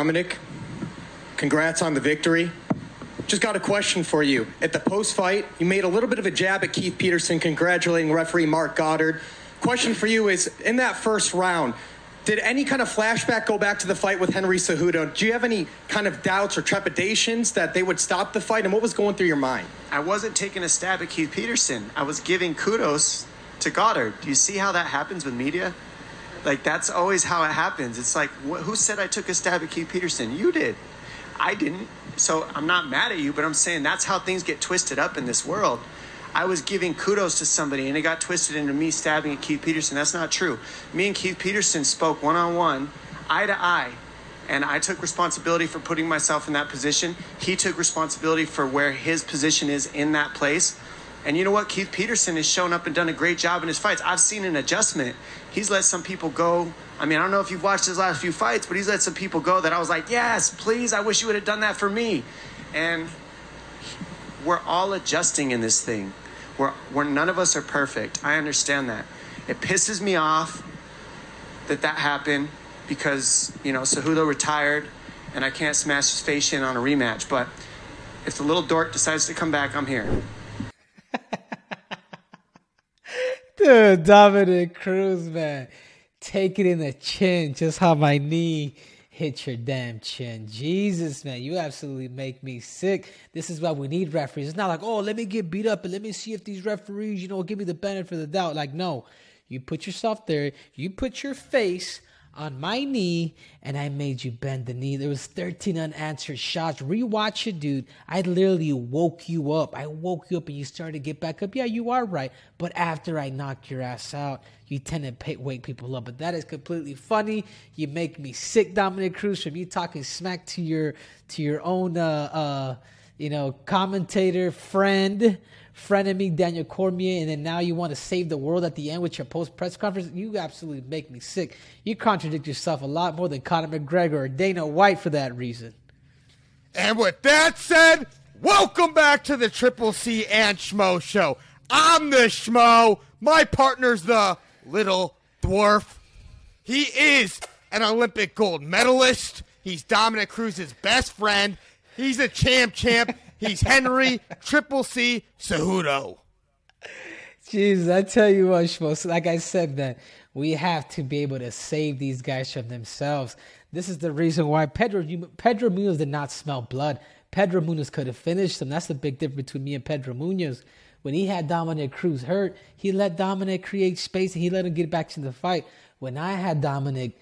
Dominick, congrats on the victory. Just got a question for you. At the post fight, you made a little bit of a jab at Keith Peterson, congratulating referee Marc Goddard. Question for you is in that first round, did any kind of flashback go back to the fight with Henry Cejudo? Do you have any kind of doubts or trepidations that they would stop the fight? And what was going through your mind? I wasn't taking a stab at Keith Peterson. I was giving kudos to Goddard. Do you see how that happens with media? Like, that's always how it happens. It's like, wh- who said I took a stab at Keith Peterson? You did. I didn't. So I'm not mad at you, but I'm saying that's how things get twisted up in this world. I was giving kudos to somebody and it got twisted into me stabbing at Keith Peterson. That's not true. Me and Keith Peterson spoke one on one, eye to eye, and I took responsibility for putting myself in that position. He took responsibility for where his position is in that place. And you know what? Keith Peterson has shown up and done a great job in his fights. I've seen an adjustment. He's let some people go. I mean, I don't know if you've watched his last few fights, but he's let some people go that I was like, yes, please, I wish you would have done that for me. And we're all adjusting in this thing. We're, we're none of us are perfect. I understand that. It pisses me off that that happened because you know Cejudo retired, and I can't smash his face in on a rematch. But if the little dork decides to come back, I'm here. Dude, Dominick Cruz, man, take it in the chin, just how my knee hit your damn chin. Jesus, man, you absolutely make me sick. This is why we need referees. It's not like, oh, let me get beat up and let me see if these referees, you know, give me the benefit of the doubt. Like, no, you put yourself there, you put your face on my knee and I made you bend the knee. There was 13 unanswered shots. Rewatch it, dude. I literally woke you up. I woke you up and you started to get back up. Yeah, you are right. But after I knocked your ass out, you tend to pay, wake people up. But that is completely funny. You make me sick, Dominick Cruz, from you talking smack to your to your own uh uh you know commentator friend frenemy Daniel Cormier, and then now you want to save the world at the end with your post press conference. You absolutely make me sick. You contradict yourself a lot more than Conor McGregor or Dana White for that reason. And with that said, welcome back to the Triple C and Schmo Show. I'm the Schmo. My partner's the little dwarf. He is an Olympic gold medalist. He's Dominick Cruz's best friend. He's a champ champ. He's Henry Triple C Cejudo. Jesus, I tell you what, Schmo, like I said, man, we have to be able to save these guys from themselves. This is the reason why Pedro Pedro Munhoz did not smell blood. Pedro Munhoz could have finished him. That's the big difference between me and Pedro Munhoz. When he had Dominick Cruz hurt, he let Dominick create space and he let him get back to the fight. When I had Dominick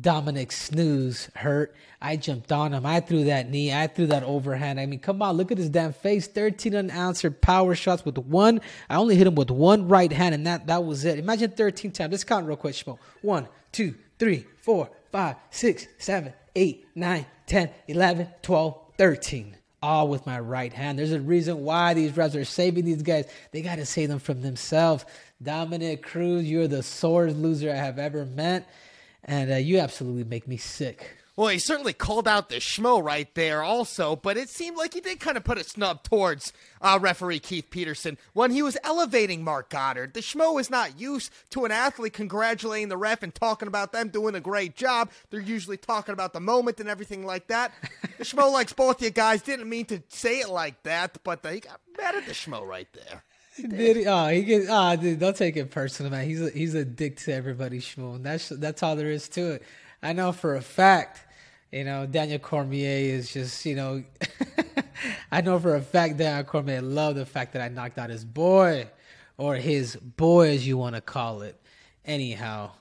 Dominick snooze hurt. I jumped on him. I threw that knee. I threw that overhand. I mean, come on, look at his damn face. 13 unanswered power shots with one. I only hit him with one right hand, and that, that was it. Imagine 13 times. Let's count real quick, Schmo. One, two, three, four, five, six, seven, eight, nine, 10, 11, 12, 13. All with my right hand. There's a reason why these refs are saving these guys. They got to save them from themselves. Dominick Cruz, you're the sorest loser I have ever met and uh, you absolutely make me sick. Well, he certainly called out the schmo right there, also, but it seemed like he did kind of put a snub towards uh, referee Keith Peterson when he was elevating Marc Goddard. The schmo is not used to an athlete congratulating the ref and talking about them doing a great job. They're usually talking about the moment and everything like that. The schmo likes both you guys. Didn't mean to say it like that, but he got mad at the schmo right there. Did he? Oh, he get. Oh, dude, don't take it personal, man. He's a, he's a dick to everybody, Shmoon. That's that's all there is to it. I know for a fact. You know, Daniel Cormier is just, you know, I know for a fact Daniel Cormier loved the fact that I knocked out his boy, or his boy, as you want to call it. Anyhow,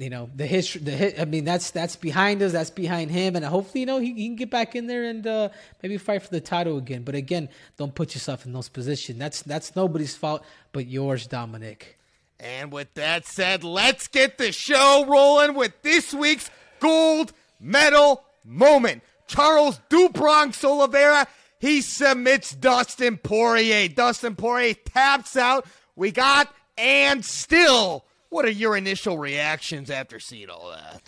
you know the history the hit i mean that's that's behind us that's behind him and hopefully you know he, he can get back in there and uh, maybe fight for the title again. But again don't put yourself in those positions that's that's nobody's fault but yours dominic. And with that said let's get the show rolling with this week's gold medal moment. Charles do bronx oliveira he submits dustin poirier. Dustin poirier taps out. We got and still what are your initial reactions after seeing all that?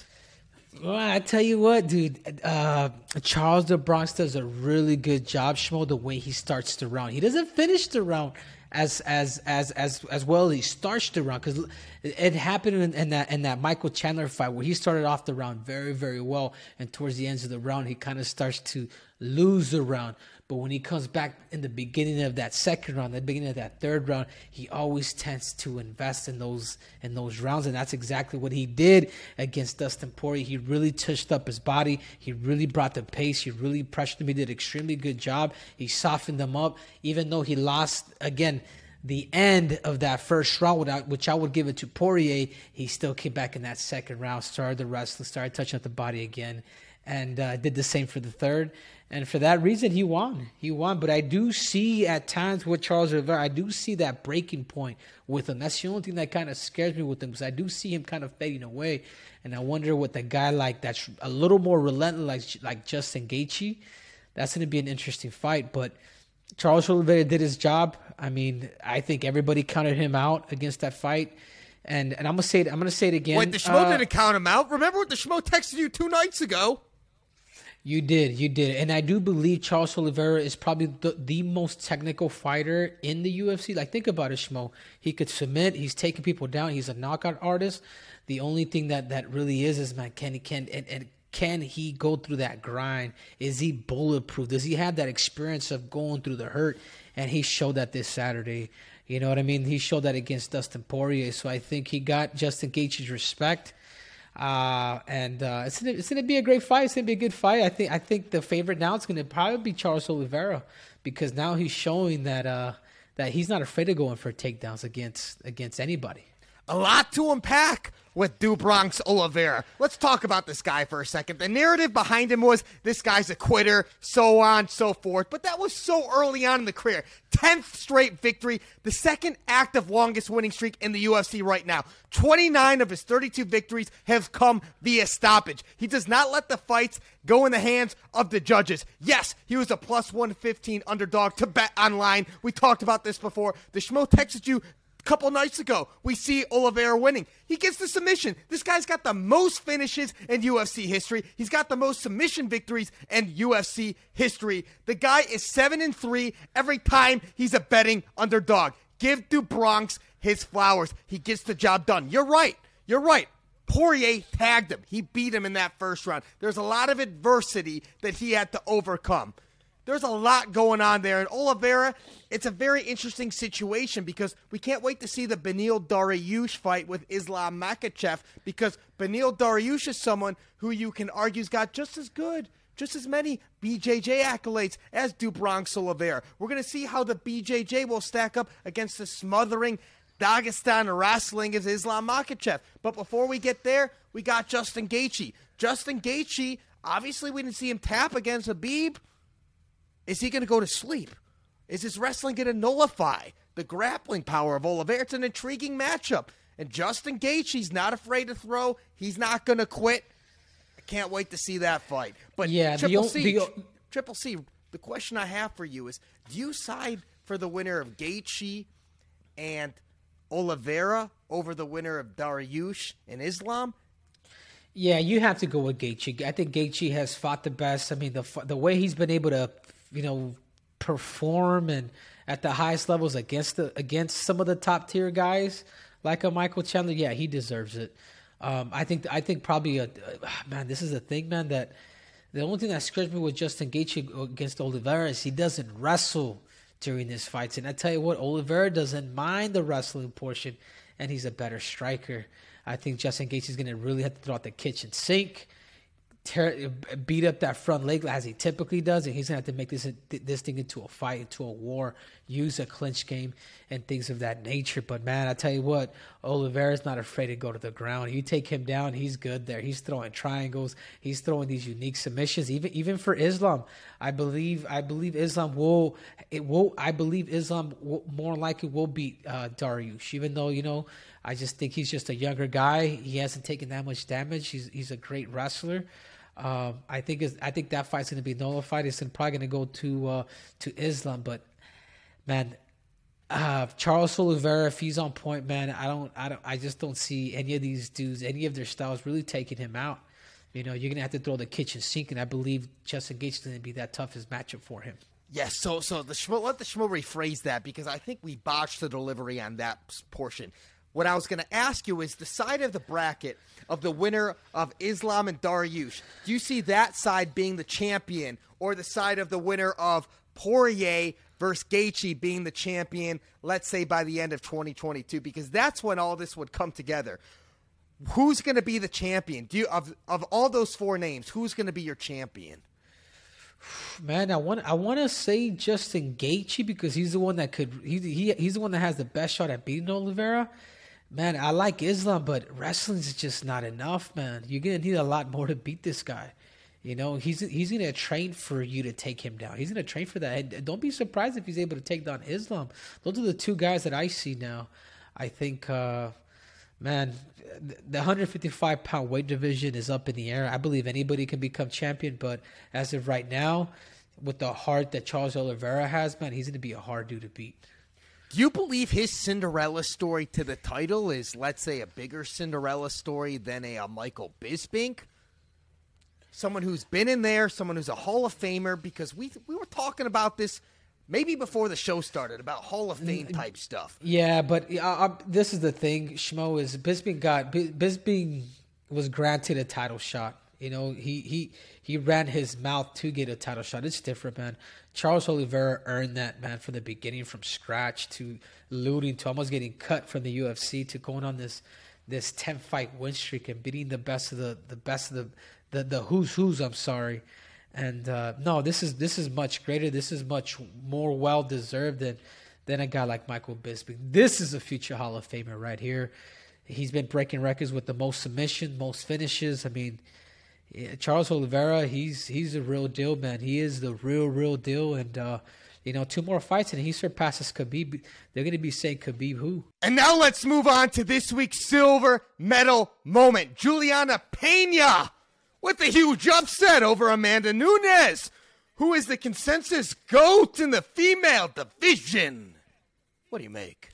Well, I tell you what, dude. Uh, Charles the Bronx does a really good job, Schmo, the way he starts the round. He doesn't finish the round as as as as as well as he starts the round because it happened in, in, that in that Michael Chandler fight where he started off the round very very well, and towards the ends of the round he kind of starts to lose the round. But when he comes back in the beginning of that second round, the beginning of that third round, he always tends to invest in those in those rounds, and that's exactly what he did against Dustin Poirier. He really touched up his body. He really brought the pace. He really pressured him. He did an extremely good job. He softened them up, even though he lost again the end of that first round, which I would give it to Poirier, he still came back in that second round, started the wrestling, started touching up the body again, and uh, did the same for the third. And for that reason, he won. He won. But I do see at times with Charles Oliveira, I do see that breaking point with him. That's the only thing that kind of scares me with him because I do see him kind of fading away. And I wonder what the guy like that's a little more relentless, like, like Justin Gaethje, that's going to be an interesting fight. But Charles Oliveira did his job. I mean, I think everybody counted him out against that fight. And and I'm gonna say it. I'm gonna say it again. Wait, the Schmo uh, didn't count him out. Remember what the Schmo texted you two nights ago? You did, you did, and I do believe Charles Oliveira is probably the, the most technical fighter in the UFC. Like, think about it, Schmo. He could submit. He's taking people down. He's a knockout artist. The only thing that that really is is man, can he can and, and can he go through that grind? Is he bulletproof? Does he have that experience of going through the hurt? And he showed that this Saturday. You know what I mean? He showed that against Dustin Poirier. So I think he got Justin Gaethje's respect. Uh, and uh, it's gonna, it's gonna be a great fight. It's gonna be a good fight. I think I think the favorite now is gonna probably be Charles Oliveira because now he's showing that uh, that he's not afraid of going for takedowns against against anybody. A lot to unpack with Do Bronx Oliveira. Let's talk about this guy for a second. The narrative behind him was this guy's a quitter, so on, so forth. But that was so early on in the career. 10th straight victory, the second active longest winning streak in the UFC right now. 29 of his 32 victories have come via stoppage. He does not let the fights go in the hands of the judges. Yes, he was a plus 115 underdog to bet online. We talked about this before. The Schmo texted you couple nights ago, we see Oliveira winning. He gets the submission. This guy's got the most finishes in UFC history. He's got the most submission victories in UFC history. The guy is 7 and 3 every time he's a betting underdog. Give Do Bronx his flowers. He gets the job done. You're right. You're right. Poirier tagged him. He beat him in that first round. There's a lot of adversity that he had to overcome. There's a lot going on there. And Oliveira, it's a very interesting situation because we can't wait to see the Benil Dariush fight with Islam Makhachev because Benil Dariush is someone who you can argue's got just as good, just as many BJJ accolades as do Bronx Oliveira. We're going to see how the BJJ will stack up against the smothering Dagestan wrestling of Islam Makhachev. But before we get there, we got Justin Gaethje. Justin Gaethje, obviously we didn't see him tap against Khabib. Is he going to go to sleep? Is his wrestling going to nullify the grappling power of Oliveira? It's an intriguing matchup. And Justin Gaethje, he's not afraid to throw. He's not going to quit. I can't wait to see that fight. But yeah, Triple the, C, the, Triple C. The question I have for you is: Do you side for the winner of Gaethje and Oliveira over the winner of Dariush and Islam? Yeah, you have to go with Gaethje. I think Gaethje has fought the best. I mean, the the way he's been able to you know, perform and at the highest levels against the against some of the top tier guys like a Michael Chandler, yeah, he deserves it. Um, I think I think probably a, uh, man. This is a thing, man. That the only thing that scares me with Justin Gaethje against Oliveira is he doesn't wrestle during his fights. And I tell you what, Oliveira doesn't mind the wrestling portion, and he's a better striker. I think Justin Gaethje is going to really have to throw out the kitchen sink tear, beat up that front leg as he typically does, and he's gonna have to make this this thing into a fight, into a war, use a clinch game, and things of that nature. But man, I tell you what, Oliveira's not afraid to go to the ground. You take him down, he's good there. He's throwing triangles, he's throwing these unique submissions, even even for Islam. I believe I believe Islam will it will I believe Islam will, more likely will beat uh, Dariush, even though you know. I just think he's just a younger guy. He hasn't taken that much damage. He's he's a great wrestler. Um, I think is I think that fight's going to be nullified. It's probably going to go to uh, to Islam. But man, uh, Charles Oliveira, if he's on point, man, I don't, I don't, I just don't see any of these dudes, any of their styles really taking him out. you know, you're gonna have to throw the kitchen sink, and I believe Justin Gaethje is gonna be that toughest matchup for him. Yes, so so the let the Schmo rephrase that because I think we botched the delivery on that portion. What I was going to ask you is the side of the bracket of the winner of Islam and Dariush. Do you see that side being the champion, or the side of the winner of Poirier versus Gaethje being the champion? Let's say by the end of 2022, because that's when all this would come together. Who's going to be the champion? Do you of of all those four names? Who's going to be your champion? Man, I want I want to say Justin Gaethje because he's the one that could he, he he's the one that has the best shot at beating Oliveira. Man, I like Islam, but wrestling is just not enough, man. You're gonna need a lot more to beat this guy. You know, he's he's gonna train for you to take him down. He's gonna train for that. And don't be surprised if he's able to take down Islam. Those are the two guys that I see now. I think, uh, man, the 155 pound weight division is up in the air. I believe anybody can become champion, but as of right now, with the heart that Charles Oliveira has, man, he's gonna be a hard dude to beat. Do you believe his Cinderella story to the title is, let's say, a bigger Cinderella story than a, a Michael Bisping? Someone who's been in there, someone who's a Hall of Famer, because we we were talking about this maybe before the show started about Hall of Fame type stuff. Yeah, but uh, uh, this is the thing. Schmo is Bisping got Bisping was granted a title shot. You know, he he he ran his mouth to get a title shot. It's different, man. Charles Oliveira earned that man from the beginning, from scratch to looting to almost getting cut from the UFC to going on this this ten fight win streak and beating the best of the the best of the the, the who's who's. I'm sorry, and uh, no, this is this is much greater. This is much more well deserved than than a guy like Michael Bisping. This is a future Hall of Famer right here. He's been breaking records with the most submission, most finishes. I mean yeah, Charles Oliveira, he's he's a real deal, man. He is the real, real deal. And uh, you know, two more fights and he surpasses Khabib. They're going to be saying Khabib who. And now let's move on to this week's silver medal moment. Julianna Pena with a huge upset over Amanda Nunes, who is the consensus GOAT in the female division. What do you make?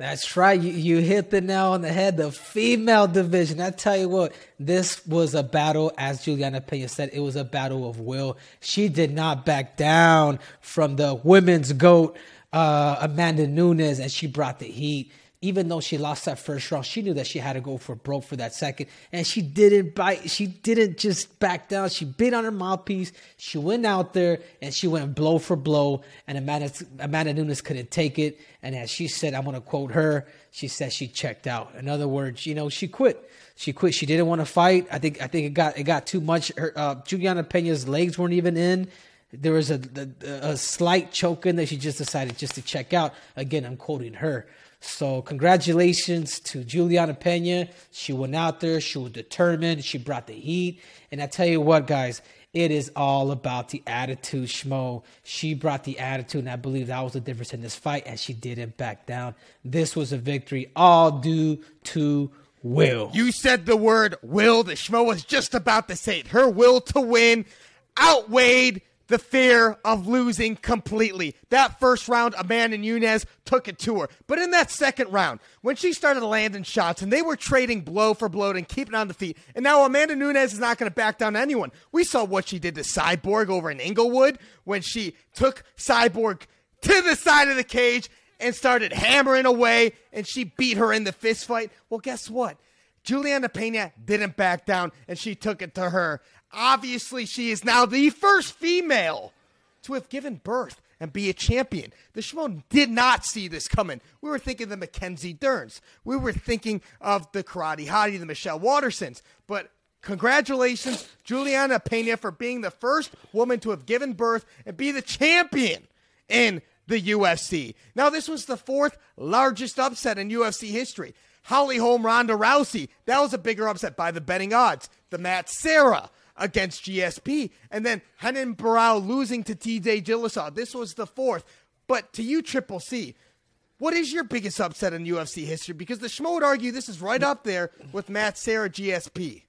That's right. You, you hit the nail on the head. The female division. I tell you what, this was a battle, as Julianna Pena said, it was a battle of will. She did not back down from the women's goat, uh, Amanda Nunes, and she brought the heat even though she lost that first round, she knew that she had to go for broke for that second, and she didn't bite. She didn't just back down. She bit on her mouthpiece. She went out there and she went blow for blow, and Amanda Amanda Nunes couldn't take it. And as she said, I'm going to quote her. She said she checked out. In other words, you know, she quit. She quit. She didn't want to fight. I think I think it got it got too much. Her uh, Julianna Pena's legs weren't even in. There was a, a, a slight choke in that she just decided just to check out. Again, I'm quoting her. So congratulations to Julianna Pena. She went out there. She was determined. She brought the heat. And I tell you what, guys, it is all about the attitude, Schmo. She brought the attitude, and I believe that was the difference in this fight, and she didn't back down. This was a victory, all due to will. You said the word will. The Schmo was just about to say it. Her will to win outweighed the fear of losing completely. That first round, Amanda Nunes took it to her. But in that second round, when she started landing shots and they were trading blow for blow and keeping on the feet, and now Amanda Nunes is not going to back down to anyone. We saw what she did to Cyborg over in Inglewood when she took Cyborg to the side of the cage and started hammering away and she beat her in the fist fight. Well, guess what? Julianna Pena didn't back down and she took it to her. Obviously, she is now the first female to have given birth and be a champion. The Shimon did not see this coming. We were thinking the Mackenzie Derns. We were thinking of the Karate Hottie, the Michelle Watersons. But congratulations, Julianna Pena, for being the first woman to have given birth and be the champion in the UFC. Now, this was the fourth largest upset in UFC history. Holly Holm Ronda Rousey. That was a bigger upset by the betting odds. The Matt Serra against GSP. And then Renan Barão losing to TJ Dillashaw. This was the fourth. But to you, Triple C, what is your biggest upset in UFC history? Because the Schmo would argue this is right up there with Matt Serra GSP.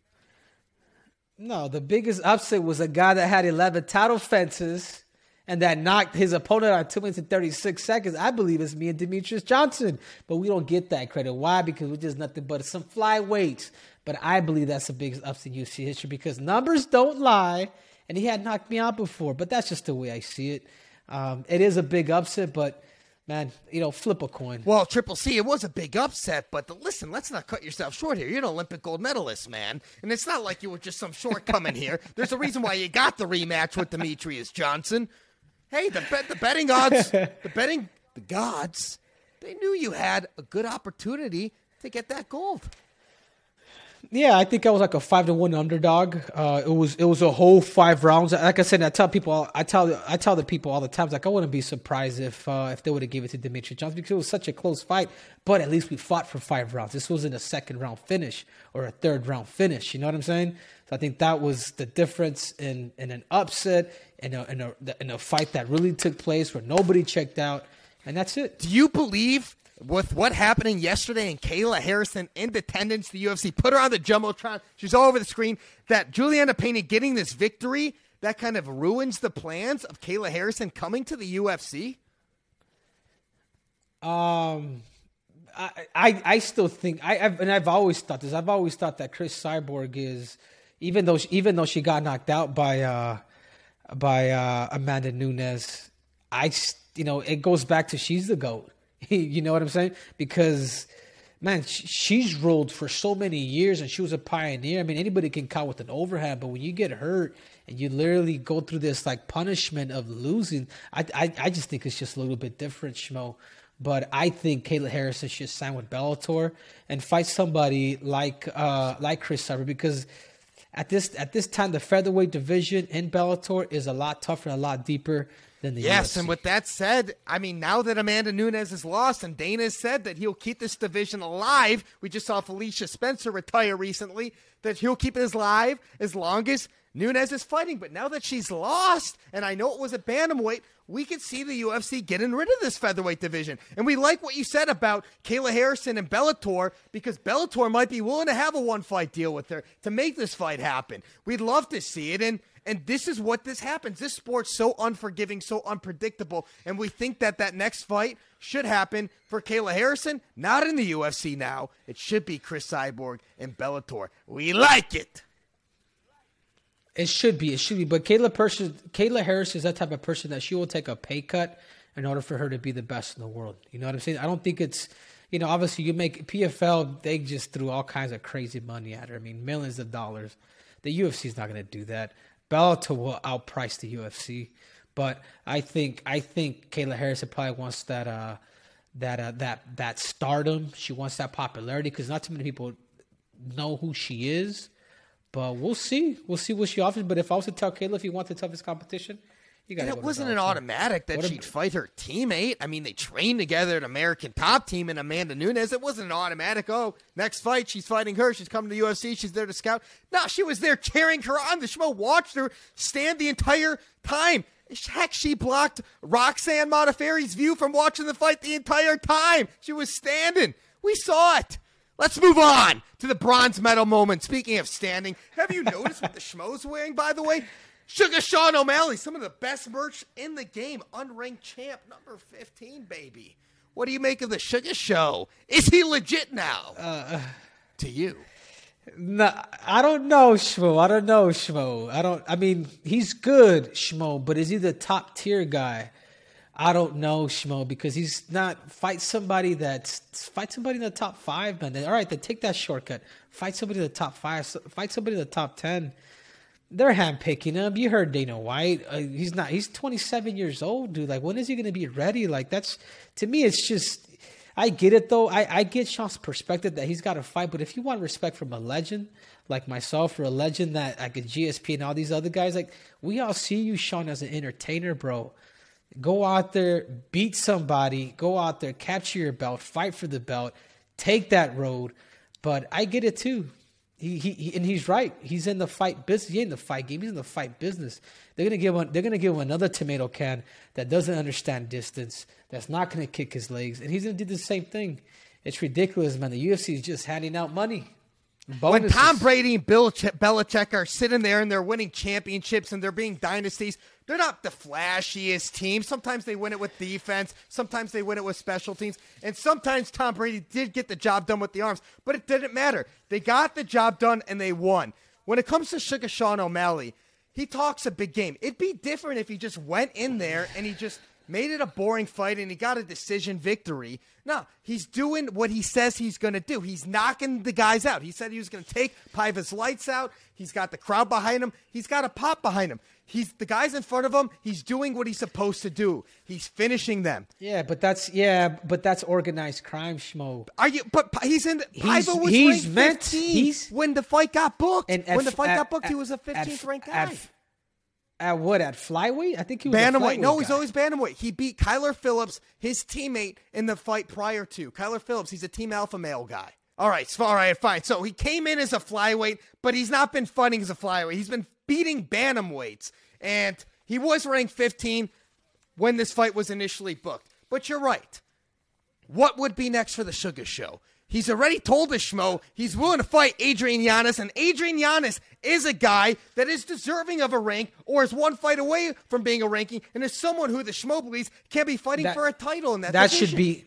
No, the biggest upset was a guy that had 11 title fences and that knocked his opponent out two minutes and 36 seconds, I believe it's me and Demetrious Johnson. But we don't get that credit. Why? Because we're just nothing but some flyweights. But I believe that's the biggest upset in UFC history because numbers don't lie, and he had knocked me out before. But that's just the way I see it. Um, it is a big upset, but man, you know, flip a coin. Well, Triple C, it was a big upset, but the, listen, let's not cut yourself short here. You're an Olympic gold medalist, man. And it's not like you were just some shortcoming here. There's a reason why you got the rematch with Demetrious Johnson. Hey, the bet, the betting odds, the betting, the gods, they knew you had a good opportunity to get that gold. Yeah, I think I was like a five to one underdog. Uh, it was it was a whole five rounds. Like I said, I tell people, I tell I tell the people all the time, like I wouldn't be surprised if uh, if they would have given it to Demetrious Johnson because it was such a close fight. But at least we fought for five rounds. This wasn't a second round finish or a third round finish. You know what I'm saying? So I think that was the difference in in an upset in a in a in a fight that really took place where nobody checked out, and that's it. Do you believe with what happening yesterday and Kayla Harrison in attendance the UFC, put her on the jumbotron, she's all over the screen. That Julianna Pena getting this victory that kind of ruins the plans of Kayla Harrison coming to the UFC. Um, I I, I still think I I've, and I've always thought this. I've always thought that Cris Cyborg is even though she, even though she got knocked out by uh by uh Amanda Nunes. I you know it goes back to she's the goat. you know what I'm saying? Because man, she's rolled for so many years and she was a pioneer. I mean, anybody can count with an overhand, but when you get hurt and you literally go through this like punishment of losing, I I, I just think it's just a little bit different, Schmo. But I think Kayla Harrison should sign with Bellator and fight somebody like uh like Cris Cyborg because at this at this time the featherweight division in Bellator is a lot tougher and a lot deeper than the yes, UFC. and with that said, I mean, now that Amanda Nunes is lost and Dana has said that he'll keep this division alive, we just saw Felicia Spencer retire recently, that he'll keep it alive as long as Nunes is fighting. But now that she's lost, and I know it was a bantamweight, we could see the UFC getting rid of this featherweight division. And we like what you said about Kayla Harrison and Bellator because Bellator might be willing to have a one fight deal with her to make this fight happen. We'd love to see it. And and this is what this happens. This sport's so unforgiving, so unpredictable, and we think that that next fight should happen for Kayla Harrison. Not in the UFC now. It should be Cris Cyborg and Bellator. We like it. It should be. It should be. But Kayla person, Kayla Harris is that type of person that she will take a pay cut in order for her to be the best in the world. You know what I'm saying? I don't think it's. You know, obviously, you make PFL. They just threw all kinds of crazy money at her. I mean, millions of dollars. The UFC is not going to do that. Bellator will outprice the UFC, but I think I think Kayla Harrison probably wants that uh, that uh, that that stardom. She wants that popularity because not too many people know who she is. But we'll see. We'll see what she offers. But if I was to tell Kayla if you want the toughest competition, you got. It wasn't an automatic that she'd fight her teammate. I mean, they trained together at American Top Team and Amanda Nunes. It wasn't an automatic. Oh, next fight she's fighting her. She's coming to the UFC. She's there to scout. No, she was there cheering her on. The Schmo watched her stand the entire time. Heck, she blocked Roxanne Modafferi's view from watching the fight the entire time. She was standing. We saw it. Let's move on to the bronze medal moment. Speaking of standing, have you noticed what the Schmo's wearing, by the way? Sugar Sean O'Malley, some of the best merch in the game. Unranked champ, number 15, baby. What do you make of the Sugar Show? Is he legit now? Uh, to you. No, I don't know, Schmo. I don't know, Schmo. I don't. I mean, he's good, Schmo, but is he the top tier guy? I don't know, Schmo, because he's not fight somebody that's fight somebody in the top five, man. All right, then take that shortcut. Fight somebody in the top five. Fight somebody in the top ten they're handpicking him. You heard Dana White. Uh, he's not. He's 27 years old, dude. Like, when is he going to be ready? Like, that's to me. It's just. I get it though. I, I get Sean's perspective that he's got to fight. But if you want respect from a legend like myself or a legend that like a GSP and all these other guys, like we all see you, Sean, as an entertainer, bro. Go out there, beat somebody. Go out there, capture your belt, fight for the belt, take that road. But I get it too. He, he, he, and he's right. He's in the fight business. He in the fight game. He's in the fight business. They're gonna give him. They're gonna give him another tomato can that doesn't understand distance. That's not gonna kick his legs, and he's gonna do the same thing. It's ridiculous, man. The UFC is just handing out money. When Tom Brady and Bill Ch- Belichick are sitting there and they're winning championships and they're being dynasties, they're not the flashiest team. Sometimes they win it with defense, sometimes they win it with special teams, and sometimes Tom Brady did get the job done with the arms, but it didn't matter. They got the job done and they won. When it comes to Sugar Sean O'Malley, he talks a big game. It'd be different if he just went in there and he just made it a boring fight and he got a decision victory. No, he's doing what he says he's going to do. He's knocking the guys out. He said he was going to take Paiva's lights out. He's got the crowd behind him. He's got a pop behind him. He's the guys in front of him. He's doing what he's supposed to do. He's finishing them. Yeah, but that's yeah, but that's organized crime, schmo. Are you? But he's in. He's- Paiva was he's ranked meant- 15 he's- when the fight got booked. And when at- the fight at- got booked, he was a at- 15th ranked guy. At, at what? At flyweight? I think he was Bantamweight. No, flyweight he's guy. always bantamweight. He beat Kyler Phillips, his teammate in the fight prior to. Kyler Phillips, he's a team alpha male guy. All right, so, all right, fine. So he came in as a flyweight, but he's not been fighting as a flyweight. He's been beating bantamweights, and he was ranked 15 when this fight was initially booked. But you're right. What would be next for the Sugar Show? He's already told the Schmo he's willing to fight Adrian Yanez, and Adrian Yanez is a guy that is deserving of a rank or is one fight away from being a ranking, and is someone who the Schmo believes can be fighting That- for a title in that that division. should be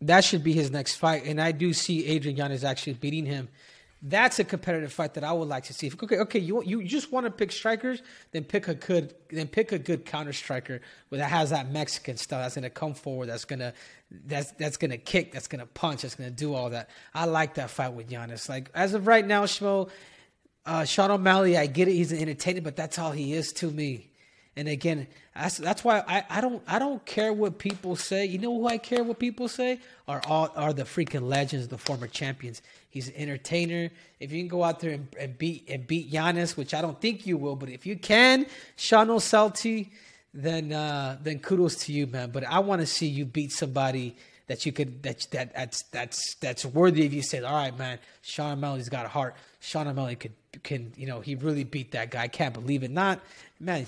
that should be his next fight, and I do see Adrian Yanez actually beating him. That's a competitive fight that I would like to see. Okay, okay, you you just want to pick strikers, then pick a good then pick a good counter striker that has that Mexican style that's gonna come forward, that's gonna that's that's gonna kick, that's gonna punch, that's gonna do all that. I like that fight with Yanez. Like as of right now, Schmo, uh, Sean O'Malley, I get it, he's an entertainer, but that's all he is to me. And again, that's that's why I, I don't I don't care what people say. You know who I care what people say? Are all are the freaking legends, the former champions. He's an entertainer. If you can go out there and, and beat and beat Yanez, which I don't think you will, but if you can, Sean O'Salty, then uh, then kudos to you, man. But I want to see you beat somebody that you could that that that's that's that's worthy of you saying, all right, man, Sean O'Malley's got a heart. Sean O'Malley could can you know he really beat that guy. I can't believe it. Not man,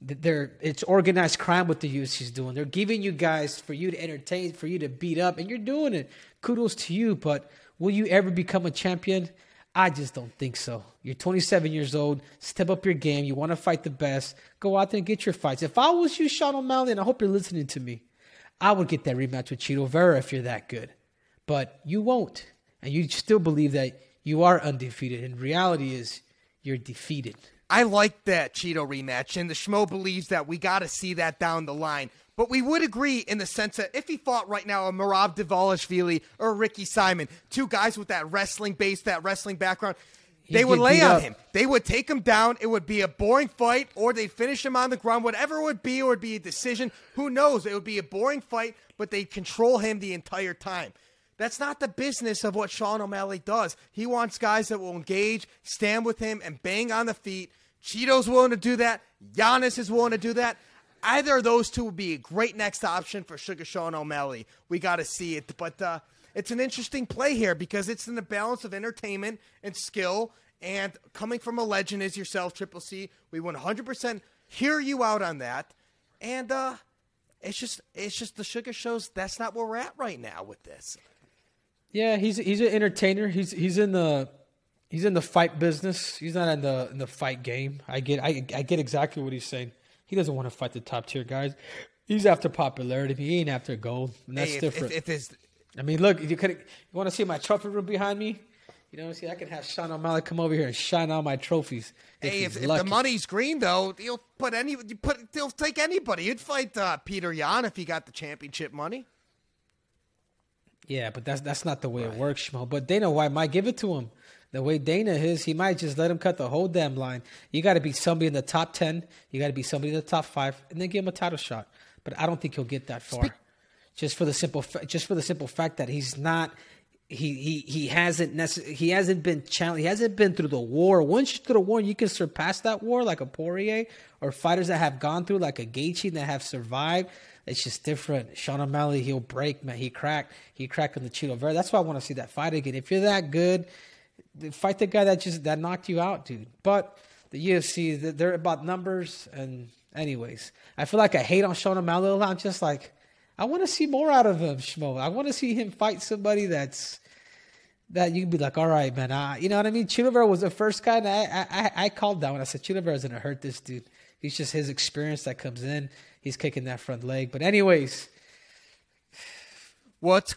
they're it's organized crime what the UFC's doing. They're giving you guys for you to entertain, for you to beat up, and you're doing it. Kudos to you, but will you ever become a champion? I just don't think so. You're 27 years old. Step up your game. You want to fight the best. Go out there and get your fights. If I was you, Sean O'Malley, and I hope you're listening to me, I would get that rematch with Chito Vera if you're that good. But you won't. And you still believe that you are undefeated. And reality is you're defeated. I like that Chito rematch, and the Schmo believes that we got to see that down the line. But we would agree in the sense that if he fought right now a Merab Dvalishvili or Ricky Simon, two guys with that wrestling base, that wrestling background, they He'd lay on up. him. They would take him down. It would be a boring fight, or they'd finish him on the ground. Whatever it would be, it would be a decision. Who knows? It would be a boring fight, but they'd control him the entire time. That's not the business of what Sean O'Malley does. He wants guys that will engage, stand with him, and bang on the feet. Chito's willing to do that. Yanez is willing to do that. Either of those two would be a great next option for Sugar Sean O'Malley. We got to see it. But uh, it's an interesting play here because it's in the balance of entertainment and skill. And coming from a legend as yourself, Triple C, we 100% hear you out on that. And uh, it's just, it's just the Sugar shows. That's not where we're at right now with this. Yeah, he's he's an entertainer. He's he's in the he's in the fight business. He's not in the in the fight game. I get I I get exactly what he's saying. He doesn't want to fight the top tier guys. He's after popularity. He ain't after gold, and that's Hey, if, different. If, if I mean, look, you could you want to see my trophy room behind me? You know, see, I can have Sean O'Malley come over here and shine all my trophies. If hey, if, if the money's green though, you'll put any, you put, he'll take anybody. You'd fight uh, Petr Yan if he got the championship money. Yeah, but that's that's not the way it works, Schmo. But Dana White might give it to him. The way Dana is, he might just let him cut the whole damn line. You got to be somebody in the top ten. You got to be somebody in the top five, and then give him a title shot. But I don't think he'll get that far. just for the simple, fa- just for the simple fact that he's not. He he he hasn't necess- he hasn't been challenged. He hasn't been through the war. Once you're through the war, you can surpass that war like a Poirier or fighters that have gone through like a Gaethje that have survived. It's just different. Sean O'Malley, he'll break, man. He cracked. He cracked on the Chito Vera. That's why I want to see that fight again. If you're that good, fight the guy that just that knocked you out, dude. But the UFC, they're about numbers. And anyways, I feel like I hate on Sean O'Malley. a lot. I'm just like, I want to see more out of him, Schmo. I want to see him fight somebody that's that you can be like, all right, man, you know what I mean? Chilivera was the first guy that I, I, I called that when I said Chilivera's gonna hurt this dude. He's just his experience that comes in. He's kicking that front leg. But anyways, What's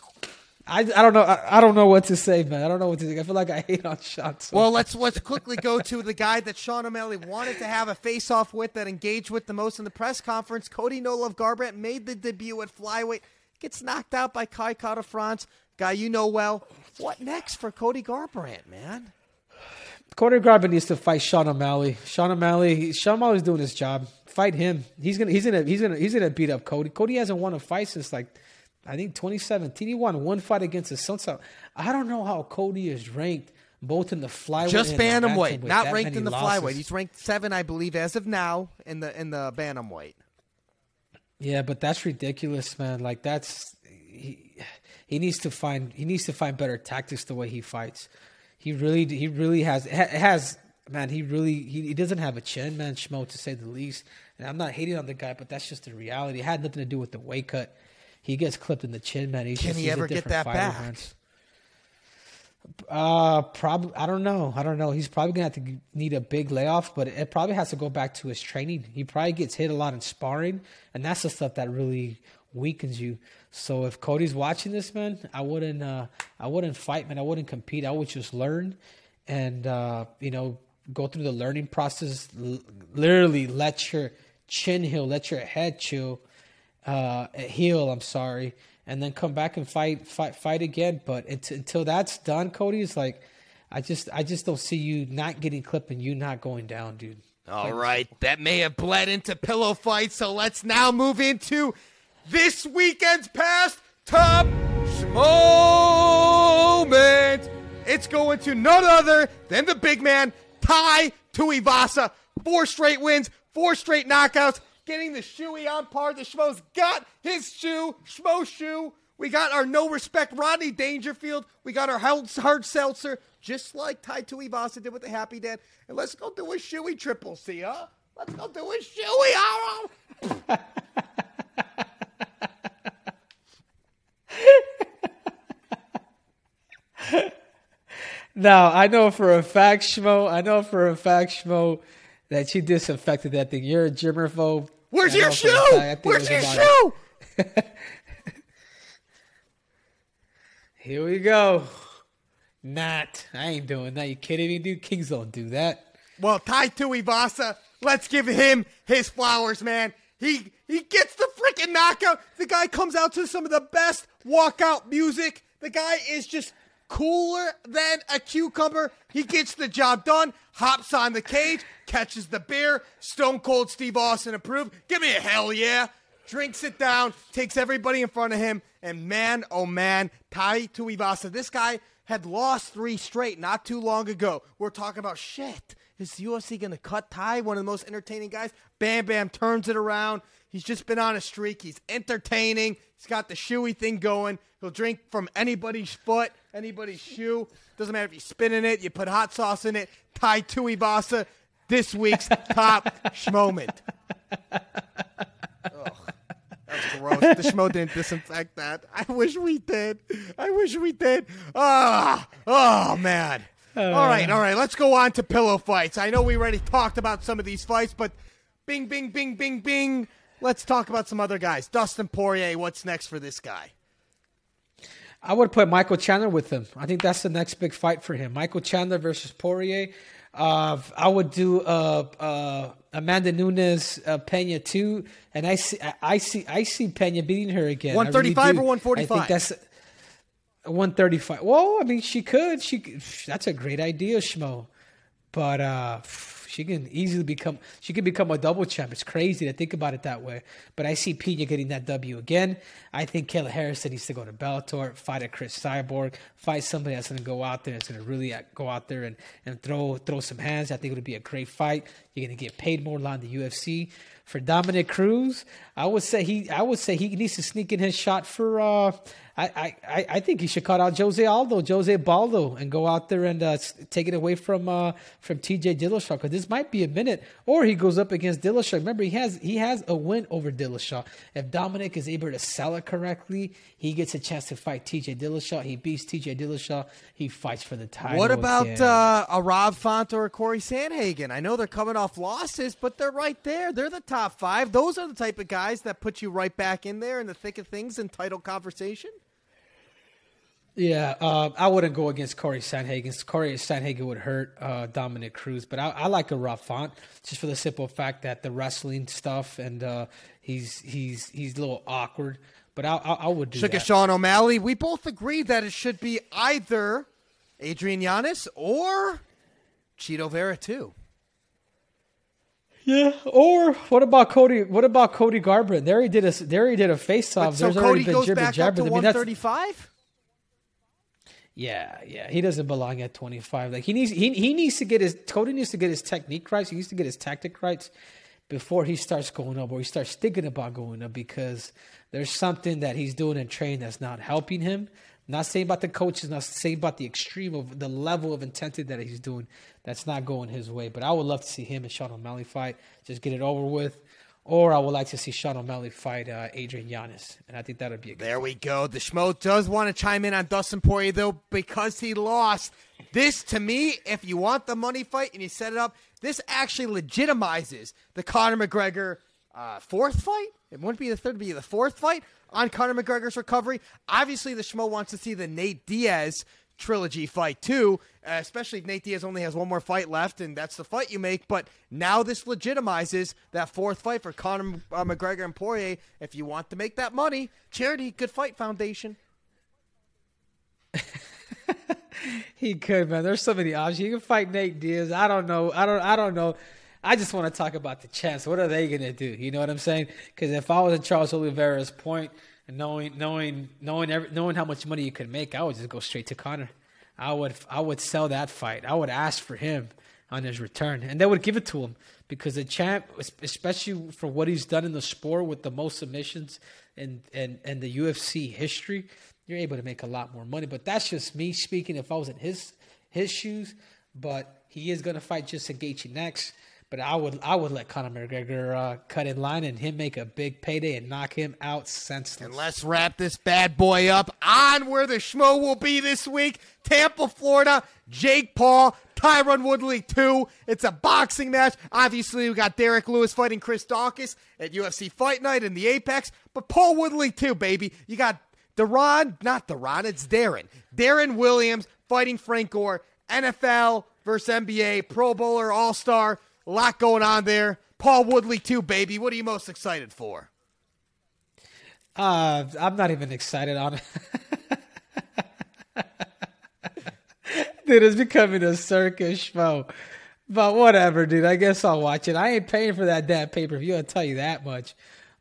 I, I don't know I, I don't know what to say, man. I don't know what to say. I feel like I hate on Sean. So well? Let's let's quickly go to the guy that Sean O'Malley wanted to have a face off with, that engaged with the most in the press conference. Cody No Love Garbrandt made the debut at flyweight, gets knocked out by Kai Kara France, guy you know well. What next for Cody Garbrandt, man? Cody Garbrandt needs to fight Sean O'Malley. Sean O'Malley, Sean O'Malley's doing his job. Fight him. He's gonna he's gonna he's gonna he's gonna beat up Cody. Cody hasn't won a fight since like I think 2017. He won one fight against his son. So I don't know how Cody is ranked both in the flyweight Just bantamweight, bantamweight. not That ranked in the losses. flyweight. He's ranked seven, I believe, as of now in the in the bantamweight. Yeah, but that's ridiculous, man. Like that's he, he needs to find he needs to find better tactics the way he fights. He really he really has has man. He really he, he doesn't have a chin, man. Schmo to say the least. And I'm not hating on the guy, but that's just the reality. It had nothing to do with the weight cut. He gets clipped in the chin, man. He's Can just, he ever get that back? Uh, probably. I don't know. I don't know. He's probably gonna have to need a big layoff, but it probably has to go back to his training. He probably gets hit a lot in sparring, and that's the stuff that really weakens you. So if Cody's watching this, man, I wouldn't. Uh, I wouldn't fight, man. I wouldn't compete. I would just learn, and uh, you know, go through the learning process. L- literally, let your chin heal, let your head chill, uh, heal. I'm sorry, and then come back and fight, fight, fight again. But until, until that's done, Cody, is like I just, I just don't see you not getting clipped and you not going down, dude. All right, that may have bled into pillow fights, so let's now move into this weekend's past top moment. It's going to none other than the big man, Tai Tuivasa. Four straight wins, four straight knockouts, getting the shoey on par. The Schmo's got his shoe, Schmo shoe. We got our no respect Rodney Dangerfield. We got our hard seltzer, just like Tai Tuivasa did with the Happy Dad. And let's go do a shoey triple C, huh? Let's go do a shoey. Now I know for a fact, Schmo. I know for a fact, Schmo, that you disinfected that thing. You're a germaphobe. Where's your know for a shoe? fact. I think it Where's your shoe? Here we go. Not. I ain't doing that. You kidding me, dude? Kings don't do that. Well, Tai Tuivasa, let's give him his flowers, man. He he gets the freaking knockout. The guy comes out to some of the best walkout music. The guy is just cooler than a cucumber. He gets the job done. Hops on the cage, catches the beer. Stone Cold Steve Austin approved. Give me a hell yeah. Drinks it down, takes everybody in front of him, and man, oh man, Tai Tuivasa. This guy had lost three straight not too long ago. We're talking about shit. Is the UFC going to cut Ty, one of the most entertaining guys? Bam Bam turns it around. He's just been on a streak. He's entertaining. He's got the shoey thing going. He'll drink from anybody's foot, anybody's shoe. Doesn't matter if you spit in it, you put hot sauce in it. Tai Tuivasa, this week's top schmoment. That's gross. The schmo didn't disinfect that. I wish we did. I wish we did. Ah, oh man. All right, all right. Let's go on to pillow fights. I know we already talked about some of these fights, but bing, bing, bing, bing, bing. Let's talk about some other guys. Dustin Poirier. What's next for this guy? I would put Michael Chandler with him. I think that's the next big fight for him. Michael Chandler versus Poirier. Uh, I would do uh, uh, Amanda Nunes uh, Pena too, and I see I, see I see Pena beating her again. I really 135 or 145? That's 135. Well, I mean, she could. She that's a great idea, Schmo. But uh, she can easily become. She could become a double champ. It's crazy to think about it that way. But I see Pena getting that W again. I think Kayla Harrison needs to go to Bellator, fight a Cris Cyborg, fight somebody that's going to go out there. That's going to really uh, go out there and, and throw throw some hands. I think it would be a great fight. You're going to get paid more on the UFC. for Dominick Cruz, I would say he I would say he needs to sneak in his shot for uh I, I, I think he should cut out Jose Aldo, Jose Baldo, and go out there and uh, take it away from uh, from TJ Dillashaw because this might be a minute. Or he goes up against Dillashaw. Remember, he has he has a win over Dillashaw. If Dominick is able to sell it correctly, he gets a chance to fight TJ Dillashaw. He beats TJ Dillashaw. He fights for the title. What about again. uh, a Rob Font or a Corey Sandhagen? I know they're coming off losses, but they're right there. They're the top five. Those are the type of guys that put you right back in there in the thick of things in title conversation. Yeah, uh, I wouldn't go against Corey Sandhagen. Corey Sandhagen would hurt uh, Dominick Cruz, but I, I like a Rob Font just for the simple fact that the wrestling stuff and uh, he's he's he's a little awkward. But I, I, I would do Shook that. Sean O'Malley. We both agree that it should be either Adrian Yanez or Chito Vera too. Yeah. Or what about Cody? What about Cody Garbrandt? There he did a there he did a face off. so There's Cody already been goes jibber back up to mean, that's- 135. Yeah, yeah, he doesn't belong at 25. Like he needs he he needs to get his Cody needs to get his technique right. He needs to get his tactic right before he starts going up or he starts thinking about going up because there's something that he's doing in training that's not helping him. Not saying about the coaches, not saying about the extreme of the level of intensity that he's doing. That's not going his way. But I would love to see him and Sean O'Malley fight. Just get it over with. Or I would like to see Sean O'Malley fight uh, Adrian Yanez, and I think that would be a good. There we go. The Schmo does want to chime in on Dustin Poirier, though, because he lost. This, to me, if you want the money fight and you set it up, this actually legitimizes the Conor McGregor uh, fourth fight. It wouldn't be the third, it'd be the fourth fight on Conor McGregor's recovery. Obviously, the Schmo wants to see the Nate Diaz trilogy fight too, uh, especially if Nate Diaz only has one more fight left, and that's the fight you make. But now this legitimizes that fourth fight for Conor uh, McGregor and Poirier. If you want to make that money, charity, Good Fight Foundation. He could, man. There's so many options. He can fight Nate Diaz. I don't know. I don't. I don't know. I just want to talk about the chance. What are they gonna do? You know what I'm saying? Because if I was at Charles Oliveira's point, point, knowing, knowing, knowing, every, knowing how much money you could make, I would just go straight to Conor. I would, I would sell that fight. I would ask for him on his return, and they would give it to him because the champ, especially for what he's done in the sport with the most submissions and and and the UFC history, you're able to make a lot more money. But that's just me speaking. If I was in his his shoes, but he is going to fight Justin Gaethje next. But I would I would let Conor McGregor uh, cut in line and him make a big payday and knock him out senseless. And let's wrap this bad boy up on where the schmo will be this week. Tampa, Florida. Jake Paul, Tyron Woodley 2. It's a boxing match. Obviously, we got Derrick Lewis fighting Chris Daukaus at UFC Fight Night in the Apex. But Paul Woodley 2, baby. You got Deron, not Deron, it's Darren. Darren Williams fighting Frank Gore. NFL versus NBA, Pro Bowler, All Star. A lot going on there. Paul Woodley, too, baby. What are you most excited for? Uh, I'm not even excited on it. dude, it's becoming a circus show. But whatever, dude. I guess I'll watch it. I ain't paying for that damn pay per view. I'll tell you that much.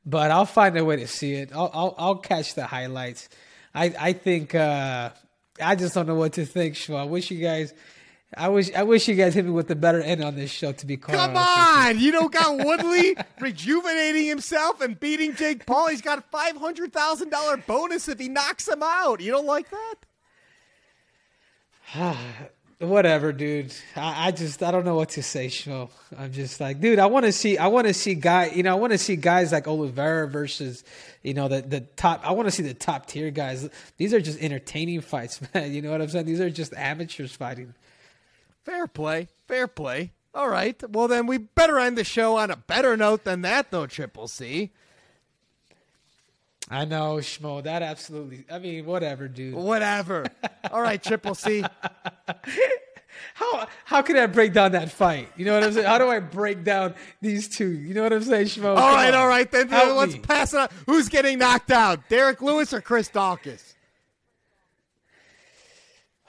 But I'll find a way to see it. I'll I'll, I'll catch the highlights. I I think uh, I just don't know what to think, Shmo. I wish you guys. I wish I wish you guys hit me with the better end on this show. To be quite Come honest with you. on, you don't got Woodley rejuvenating himself and beating Jake Paul. He's got a five hundred thousand dollar bonus if he knocks him out. You don't like that? whatever, dude. I, I just I don't know what to say, Shmo. I'm just like, dude, I want to see I want to see guy, you know, I want to see guys like Oliveira versus, you know, the the top. I want to see the top tier guys. These are just entertaining fights, man. You know what I'm saying? These are just amateurs fighting. Fair play, fair play. All right. Well, then we better end the show on a better note than that, though. Triple C. I know, Shmo. That absolutely. I mean, whatever, dude. Whatever. All right, Triple C. How how can I break down that fight? You know what I'm saying? How do I break down these two? You know what I'm saying, Shmo? All Come right, on. all right. Then let's me. pass it on. Who's getting knocked out? Derrick Lewis or Chris Daukaus?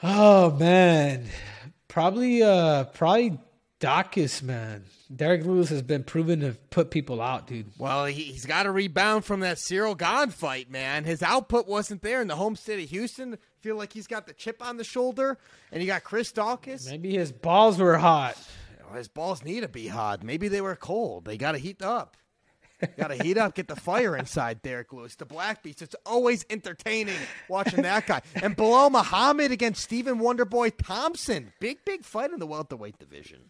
Oh man, probably uh probably Daukaus, man. Derrick Lewis has been proven to put people out, dude. Well, he, he's got to rebound from that Ciryl Gane fight, man. His output wasn't there in the home state of Houston. Feel like he's got the chip on the shoulder, and you got Chris Daukaus. Maybe his balls were hot. His balls need to be hot. Maybe they were cold. They got to heat up. Got to heat up, get the fire inside Derrick Lewis. The Black Beast. It's always entertaining watching that guy. And Belal Muhammad against Stephen Wonderboy Thompson. Big, big fight in the welterweight division.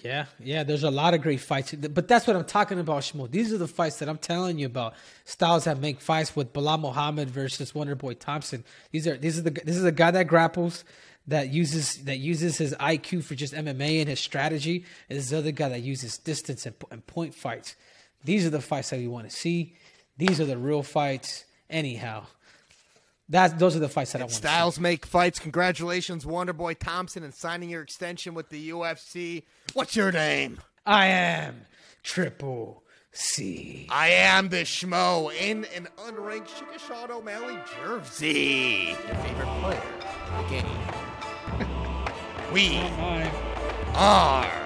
Yeah, yeah, there's a lot of great fights. But that's what I'm talking about, Shmo. These are the fights that I'm telling you about. Styles that make fights with Belal Muhammad versus Wonderboy Thompson. These are these are the this is a guy that grapples that uses that uses his IQ for just MMA and his strategy. And this other guy that uses distance and, and point fights. These are the fights that we want to see. These are the real fights. Anyhow, that those are the fights that I want. Styles make fights. Congratulations, Wonderboy Thompson, and signing your extension with the UFC. What's your name? I am Triple C. I am the Schmo in an unranked Chickasha O'Malley jersey. Your favorite player the game we oh, are.